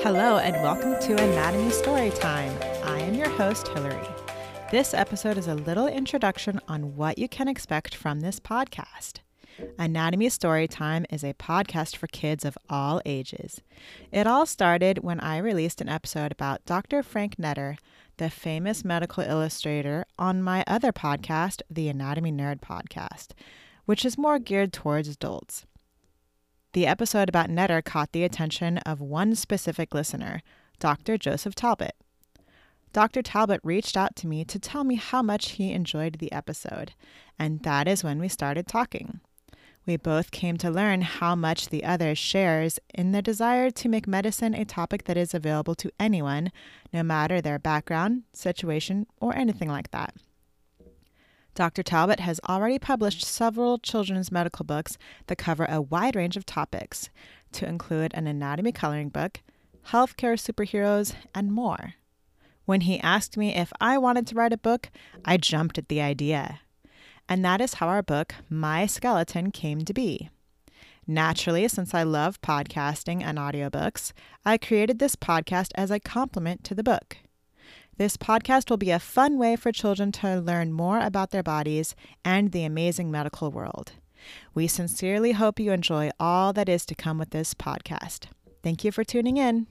Hello, and welcome to Anatomy Storytime. I am your host, Hillary. This episode is a little introduction on what you can expect from this podcast. Anatomy Storytime is a podcast for kids of all ages. It all started when I released an episode about Dr. Frank Netter, the famous medical illustrator, on my other podcast, the Anatomy Nerd Podcast, which is more geared towards adults. The episode about Netter caught the attention of one specific listener, Dr. Joseph Talbot. Dr. Talbot reached out to me to tell me how much he enjoyed the episode, and that is when we started talking. We both came to learn how much the other shares in the desire to make medicine a topic that is available to anyone, no matter their background, situation, or anything like that. Dr. Talbot has already published several children's medical books that cover a wide range of topics, to include an anatomy coloring book, healthcare superheroes, and more. When he asked me if I wanted to write a book, I jumped at the idea. And that is how our book, My Skeleton, came to be. Naturally, since I love podcasting and audiobooks, I created this podcast as a complement to the book. This podcast will be a fun way for children to learn more about their bodies and the amazing medical world. We sincerely hope you enjoy all that is to come with this podcast. Thank you for tuning in.